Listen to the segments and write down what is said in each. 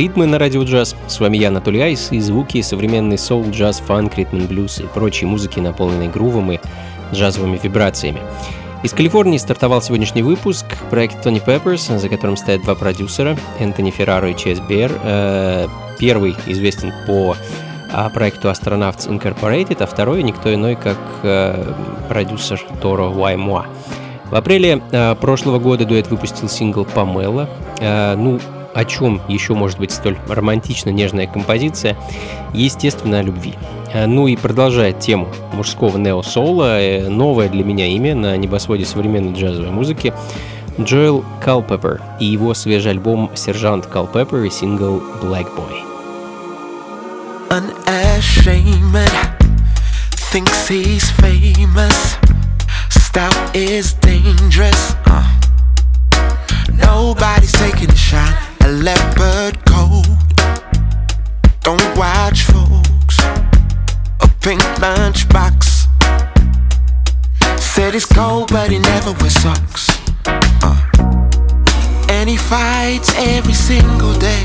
Ритмы на радио джаз. С вами я, Анатолий Айс, и звуки современный соул, джаз, фанк, ритм блюз и прочей музыки, наполненной грувом и джазовыми вибрациями. Из Калифорнии стартовал сегодняшний выпуск проект Тони Пепперс, за которым стоят два продюсера, Энтони Ферраро и Чес Бер. Э, первый известен по а, проекту Astronauts Incorporated, а второй никто иной, как э, продюсер Торо Уаймуа. В апреле э, прошлого года дуэт выпустил сингл «Памела». Ну, о чем еще может быть столь романтично нежная композиция? Естественно, о любви. А, ну и продолжая тему мужского нео-соула, э, новое для меня имя на небосводе современной джазовой музыки Джоэл Калпеппер и его свежий альбом «Сержант Калпеппер» и сингл «Black Boy». Thinks he's famous, style is dangerous, uh. Nobody's taking a shot a leopard coat. Don't watch folks. A pink lunchbox. Said he's cold, but he never wears socks. Uh. And he fights every single day.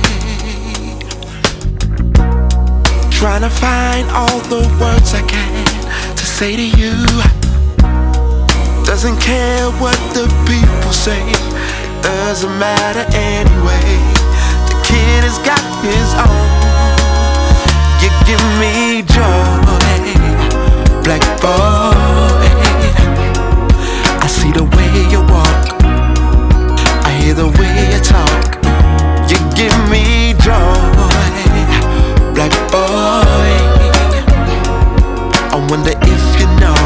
Trying to find all the words I can to say to you. Doesn't care what the people say doesn't matter anyway. The kid has got his own. You give me joy, black boy. I see the way you walk, I hear the way you talk. You give me joy, black boy. I wonder if you know.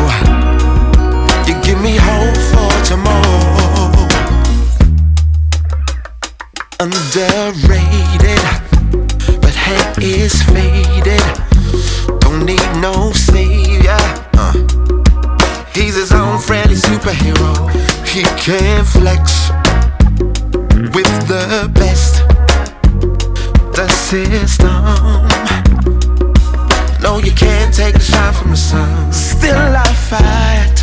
You give me hope for tomorrow underrated, but head is faded. Don't need no savior. Uh. He's his own friendly superhero. He can flex with the best. The system. No, you can't take the shine from the sun. Still, I fight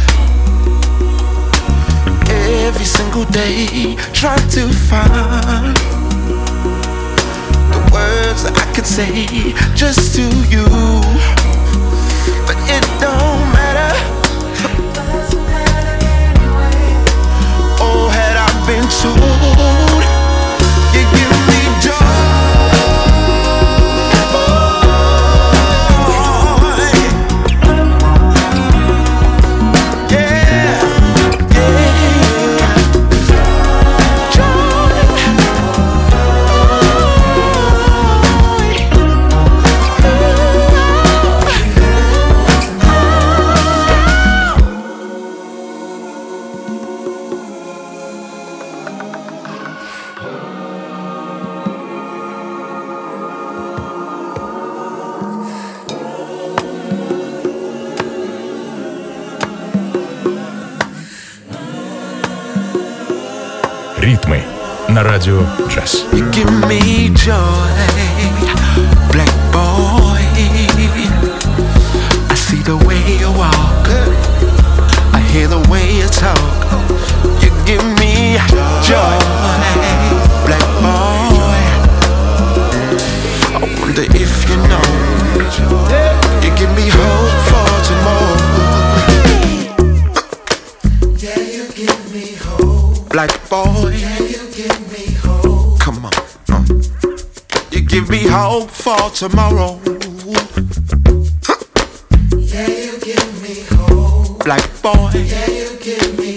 single day trying to find the words I could say just to you. But it don't matter. Oh, had I been told, на радио джаз. You give me joy, give me hope for tomorrow. Yeah, you give me hope. Black boy. Yeah, you give me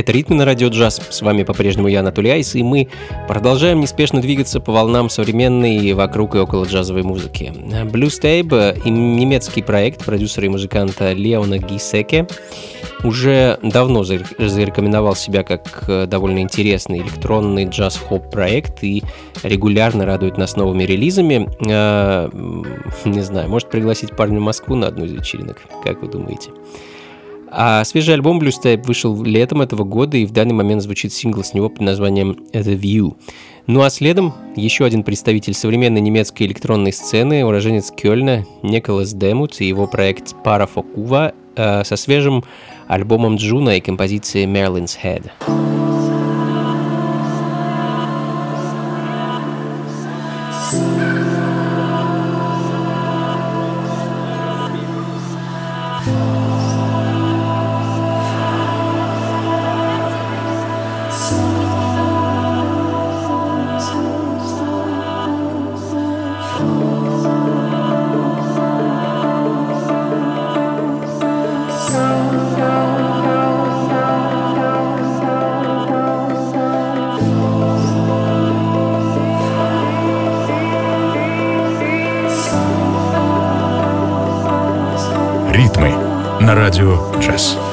Это «Ритмы на радио джаз». С вами по-прежнему я, Анатолий Айс, и мы продолжаем неспешно двигаться по волнам современной вокруг и около джазовой музыки. Blues Tape — немецкий проект продюсера и музыканта Леона Гисеке уже давно зарекомендовал себя как э, довольно интересный электронный джаз-хоп проект и регулярно радует нас новыми релизами. Э, не знаю, может пригласить парня в Москву на одну из вечеринок, как вы думаете? А свежий альбом Blue Step вышел летом этого года, и в данный момент звучит сингл с него под названием The View. Ну а следом еще один представитель современной немецкой электронной сцены, уроженец Кёльна, Николас Демут и его проект Parra for Cuva э, со свежим альбомом Juno и композицией Merlin's Head. Radio Jazz.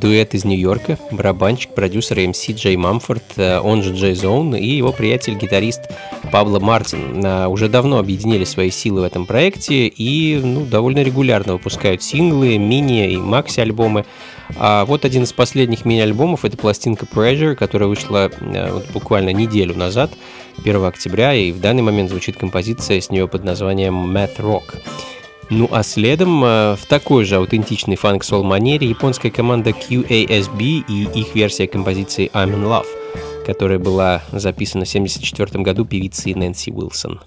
дуэт из Нью-Йорка, барабанщик, продюсер MC эм Джей Мамфорд, э, он же Джей Зоун, и его приятель-гитарист Пабло Мартин. Э, уже давно объединили свои силы в этом проекте и ну, довольно регулярно выпускают синглы, мини и макси-альбомы. А вот один из последних мини-альбомов — это пластинка Pressure, которая вышла э, вот, буквально неделю назад, 1 октября, и в данный момент звучит композиция с нее под названием Math Rock. Ну а следом э, в такой же аутентичной фанк-сол манере японская команда QASB и их версия композиции I'm in Love, которая была записана в 1974 году певицей Нэнси Уилсон.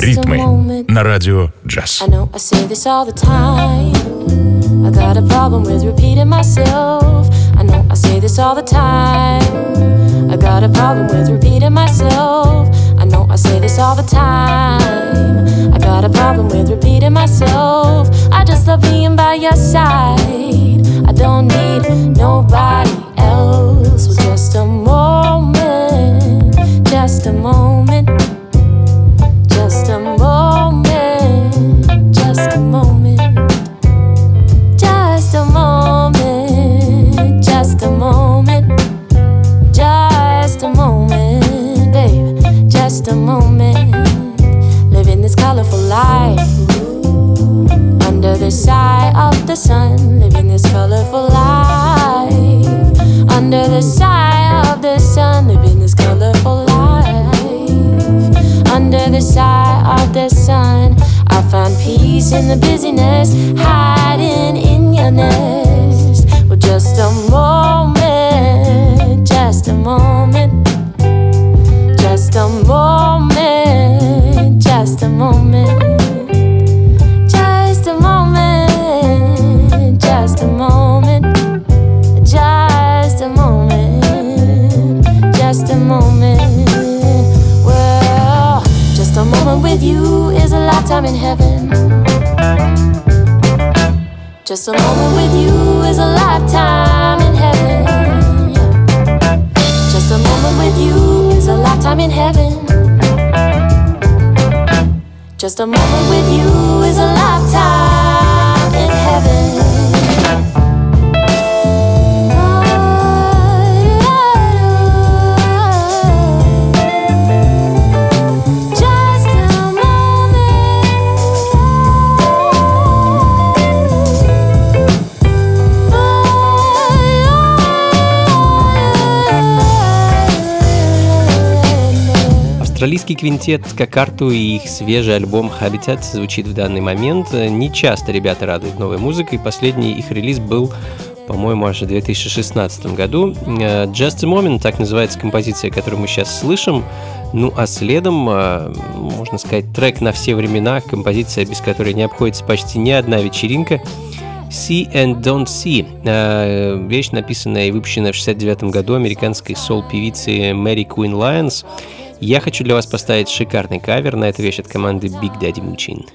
Ритмы moment. на радио джаз. I know I say this all the time. I got a problem with repeating myself. I know I say this all the time. I got a problem with repeating myself. I know I say this all the time. I got a problem with repeating myself. I just love being by your side. I don't need nobody else. Well, just a moment, just a moment. Австралийский квинтет Какарту и их свежий альбом Habitat звучит в данный момент. Не часто ребята радуют новой музыкой. Последний их релиз был, по-моему, аж в 2016 году. Э, Just a Moment, так называется композиция, которую мы сейчас слышим. Ну а следом, э, можно сказать, трек на все времена, композиция, без которой не обходится почти ни одна вечеринка. See and Don't See. Э, Вещь, написанная и выпущенная в 69 году американской сол-певицы Мэри Куин Лайонс. Я хочу для вас поставить шикарный кавер на эту вещь от команды Big Daddy Machine.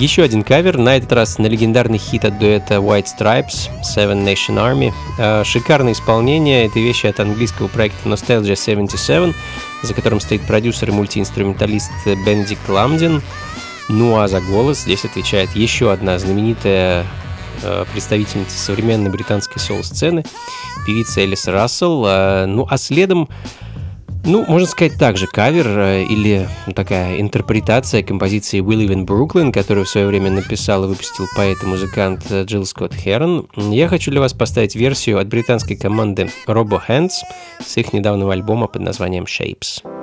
Еще один кавер, на этот раз на легендарный хит от дуэта White Stripes Seven Nation Army. Э, шикарное исполнение этой вещи от английского проекта Nostalgia 77, за которым стоит продюсер и мультиинструменталист Бенедикт Ламдин. Ну а за голос здесь отвечает еще одна знаменитая э, представительница современной британской соул-сцены, певица Элис Рассел. Э, ну а следом ну, можно сказать также кавер э, или такая интерпретация композиции «We Live in Brooklyn», которую в свое время написал и выпустил поэт и музыкант э, Джилл Скотт Херон. Я хочу для вас поставить версию от британской команды Robo Hands с их недавнего альбома под названием «Shapes».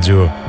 rádio.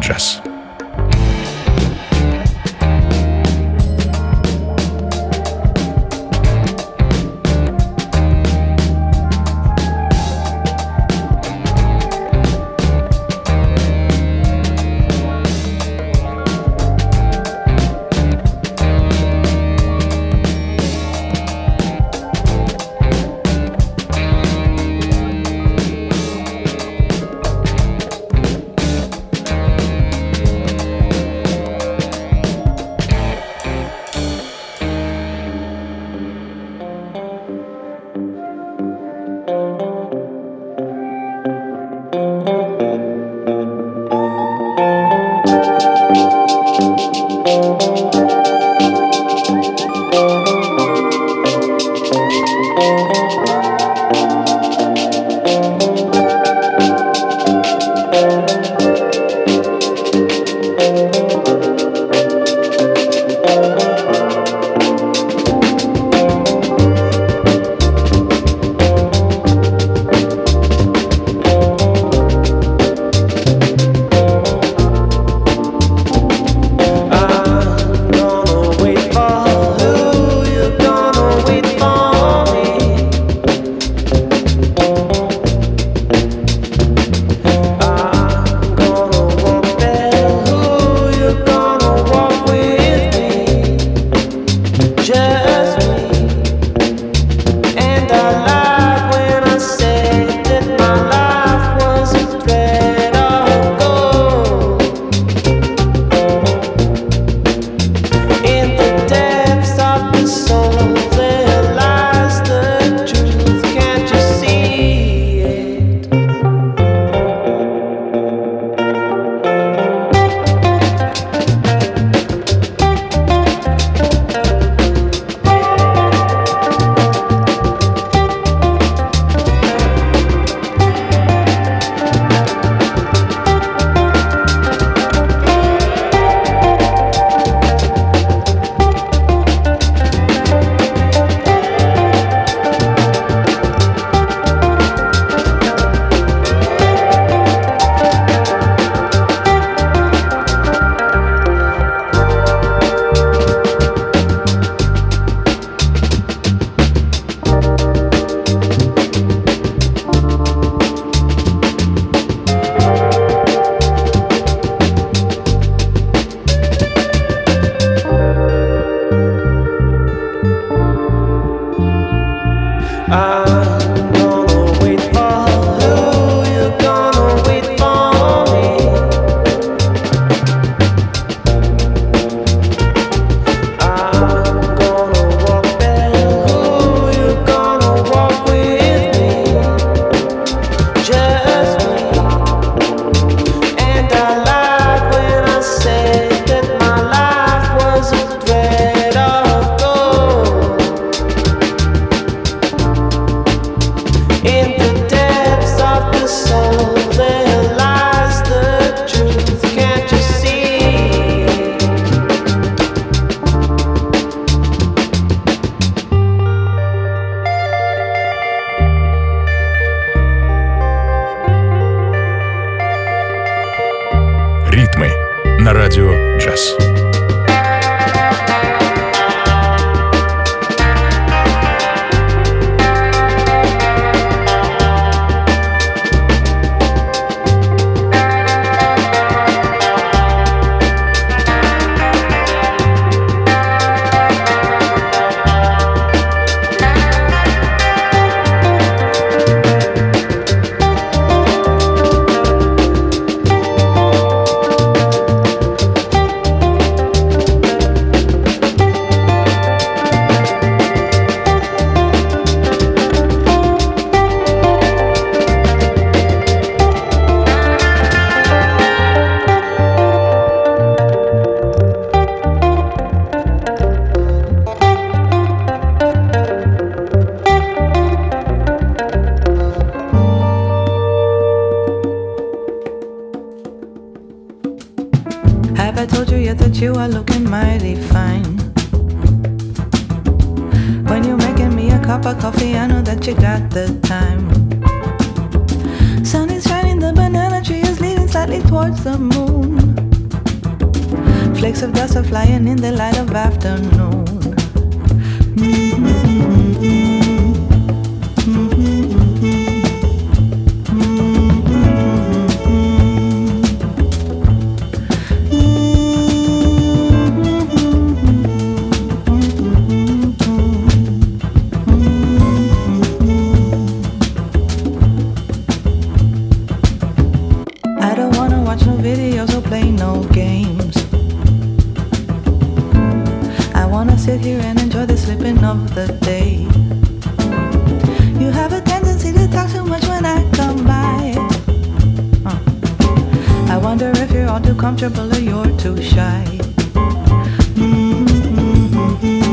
На радио джаз. Games. I wanna sit here and enjoy the slipping of the day. You have a tendency to talk too much when I come by. Uh. I wonder if you're all too comfortable or you're too shy. Have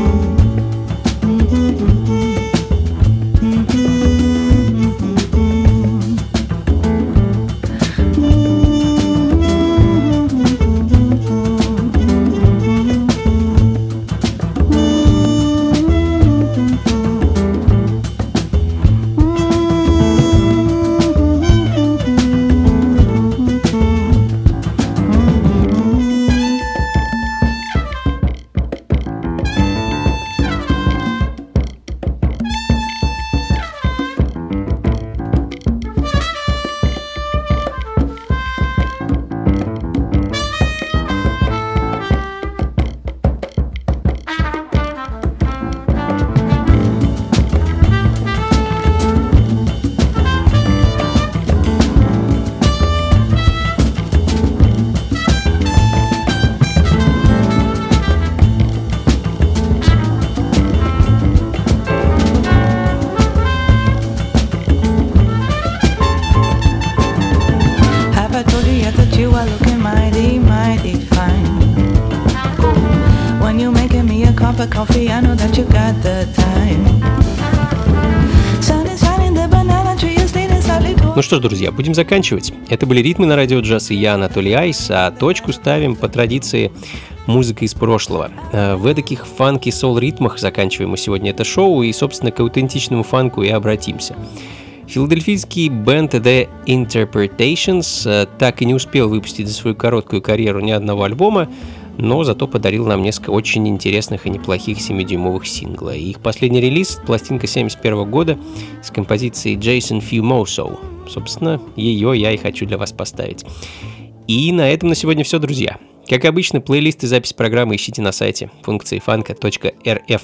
друзья, будем заканчивать. Это были ритмы на радио джаз и я, Анатолий Айс, а точку ставим по традиции музыка из прошлого. Э, В таких фанки сол ритмах заканчиваем мы сегодня это шоу и, собственно, к аутентичному фанку и обратимся. Филадельфийский бенд The Interpretations э, так и не успел выпустить за свою короткую карьеру ни одного альбома, но зато подарил нам несколько очень интересных и неплохих 7-дюймовых сингла. И их последний релиз – пластинка 71 года с композицией Jason Fumoso. Собственно, ее я и хочу для вас поставить. И на этом на сегодня все, друзья. Как обычно, плейлист и запись программы ищите на сайте функции фанка.рф.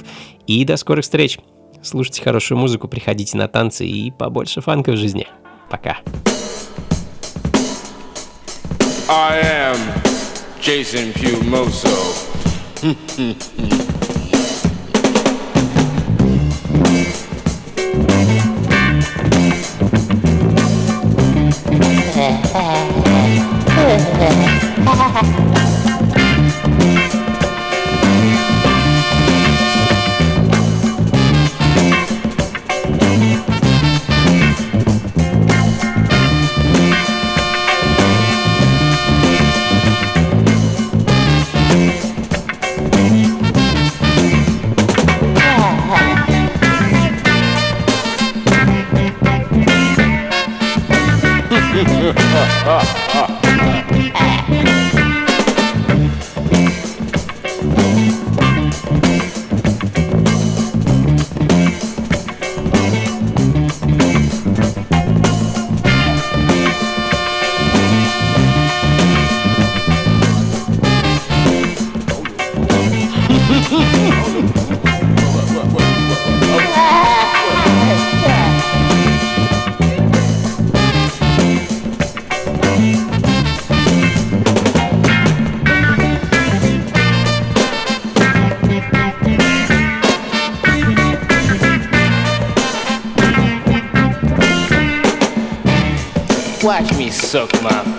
И до скорых встреч! Слушайте хорошую музыку, приходите на танцы и побольше фанка в жизни. Пока. I am Jason Pumoso. Ha ha ha. Oh, Suck sucked my